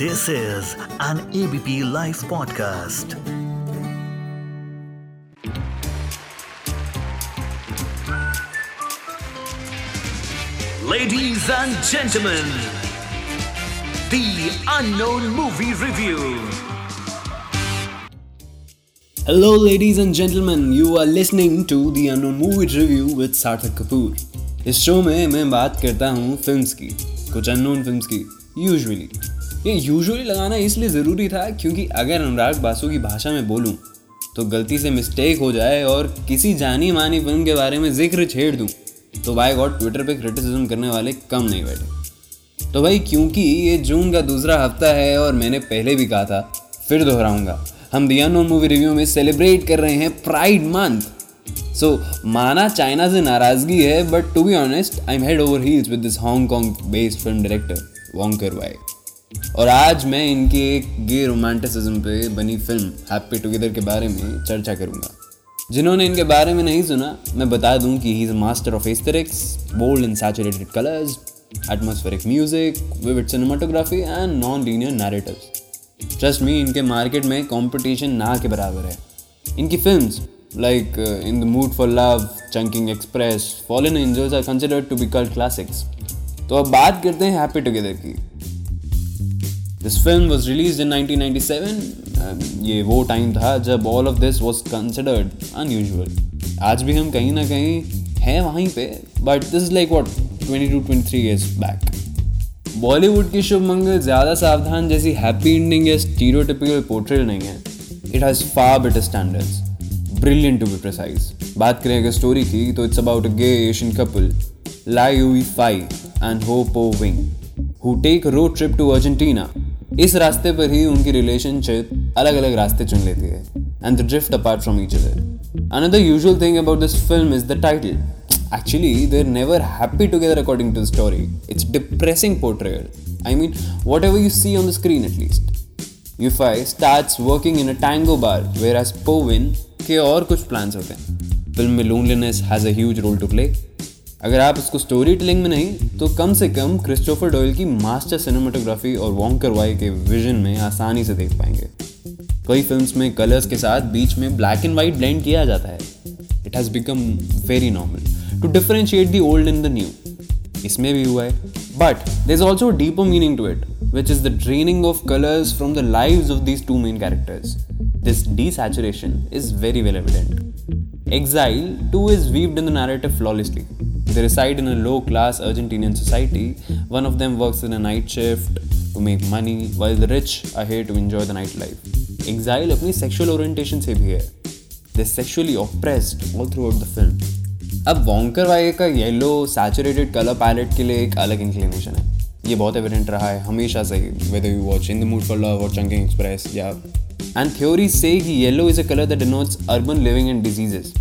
This is an ABP Life podcast. Ladies and gentlemen, the unknown movie review. Hello, ladies and gentlemen. You are listening to the Unknown Movie Review with Sarthak Kapoor. इस show में मैं बात करता हूँ films की कुछ unknown films की usually ये यूजुअली लगाना इसलिए ज़रूरी था क्योंकि अगर अनुराग बासु की भाषा में बोलूँ तो गलती से मिस्टेक हो जाए और किसी जानी मानी फ़िल्म के बारे में ज़िक्र छेड़ दूँ तो बाय गॉड ट्विटर पे क्रिटिसिज्म करने वाले कम नहीं बैठे। तो भाई क्योंकि ये जून का दूसरा हफ़्ता है और मैंने पहले भी कहा था, फिर दोहराऊँगा। हम दिया नॉन मूवी रिव्यू में सेलिब्रेट कर रहे हैं प्राइड मंथ सो माना चाइना से नाराज़गी है but to be honest I am head over heels with this Hong Kong based film director Wong Kar Wai और आज मैं इनके एक गे रोमांटिसिज्म पे बनी फ़िल्म हैप्पी टुगेदर के बारे में चर्चा करूँगा। जिन्होंने इनके बारे में नहीं सुना, मैं बता दूँ कि he is master of aesthetics bold and saturated colours atmospheric music vivid cinematography and non linear narratives trust me इनके मार्केट में कंपटीशन ना के बराबर है। इनकी films like in the mood for love Chungking express fallen angels are considered to be cult classics तो अब बात करते हैं हैप्पी टुगेदर की। This film was released in 1997 ये वो टाइम था जब all of this was considered unusual आज भी हम कहीं ना कहीं हैं वहीं पे but this like what twenty two twenty three years back Bollywood की शुभ मंगल ज़्यादा सावधान जैसी हैप्पी एंडिंग या स्टीरियोटिपिकल पोर्ट्रेल नहीं है. It has far better standards brilliant to be precise बात करें अगर स्टोरी की तो it's about a gay Asian couple Lai Yiu Fai and Ho Po Wing who take road trip to Argentina इस रास्ते पर ही उनकी रिलेशनशिप अलग अलग रास्ते चुन लेती है and the drift apart from each other another usual thing about this film is the title actually they are never happy together according to the story it's depressing portrayal I mean what you see on the screen at least Yiu Fai start working in a tango bar whereas Po Wing के और कुछ plans होते हैं. Film में loneliness has a huge role to play अगर आप इसको story telling में नहीं तो कम से कम क्रिस्टोफर डोयल की मास्टर सिनेमाटोग्राफी और वॉन्कर वाई के विजन में आसानी से देख पाएँगे। कई फिल्म्स में कलर्स के साथ बीच में ब्लैक एंड वाइट ब्लेंड किया जाता है। It has become very normal to differentiate the old and the new इसमें भी हुआ है। But there is also deeper meaning to it which is the draining of colours from the live of these two main characters this desaturation is very well evident. Exile, too, is weaved in the narrative flawlessly. They reside in a low class Argentinian society. One of them works in a night shift to make money, while the rich are here to enjoy the nightlife. Exile अपनी sexual orientation से भी है. They're sexually oppressed all throughout the film. अब Wong Kar Wai का yellow saturated colour palette के लिए एक अलग इंक्लिनेशन है ये बहुत एविडेंट रहा है हमेशा से whether you watch In the Mood for Love और चंकिंग एक्सप्रेस या एंड थ्योरीज से कि yellow is a colour that denotes urban living and diseases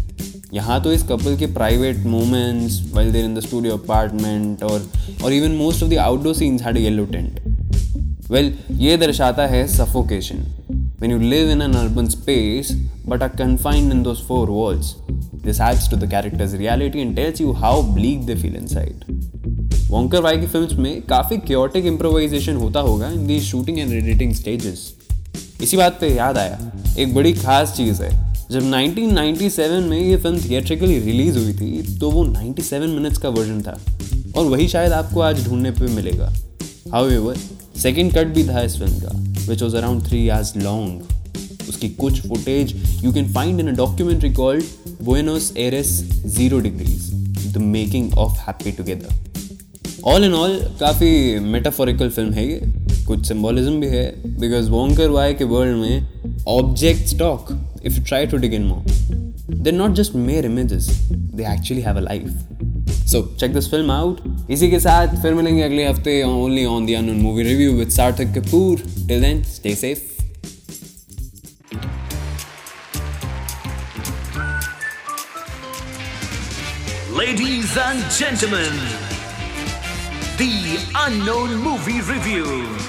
यहाँ तो इस कपल के private moments well there in the studio apartment और और even most of the outdoor scenes had yellow tint well ये दर्शाता है suffocation when you live in an urban space, but are confined in those four walls. This adds to the character's reality and tells you how bleak they feel inside. Wong Kar Wai की films में काफ़ी chaotic improvisation होता होगा in the shooting and editing stages इसी बात पे याद आया, एक बड़ी खास चीज़ है जब 1997 में ये फ़िल्म थिएट्रिकली रिलीज़ हुई थी तो वो 97 मिनट्स का वर्जन था। और वही शायद आपको आज ढूँढने पे मिलेगा। हाउ एवर सेकेंड कट भी था इस फ़िल्म का which was around three hours long उसकी कुछ footage you can find in a documentary called Buenos Aires zero degrees the making of happy together all in all काफ़ी metaphorical film है ये। कुछ सिंबोलिज्म भी है बिकॉज़ वॉन्कर वाई के world में objects talk if you try to dig in more. They're not just mere images, they actually have a life. So check this film out. इसी के साथ फिर मिलेंगे अगले हफ्ते only on the unknown movie review with Sarthak Kapoor. Till then, stay safe. Ladies and gentlemen, the unknown movie review.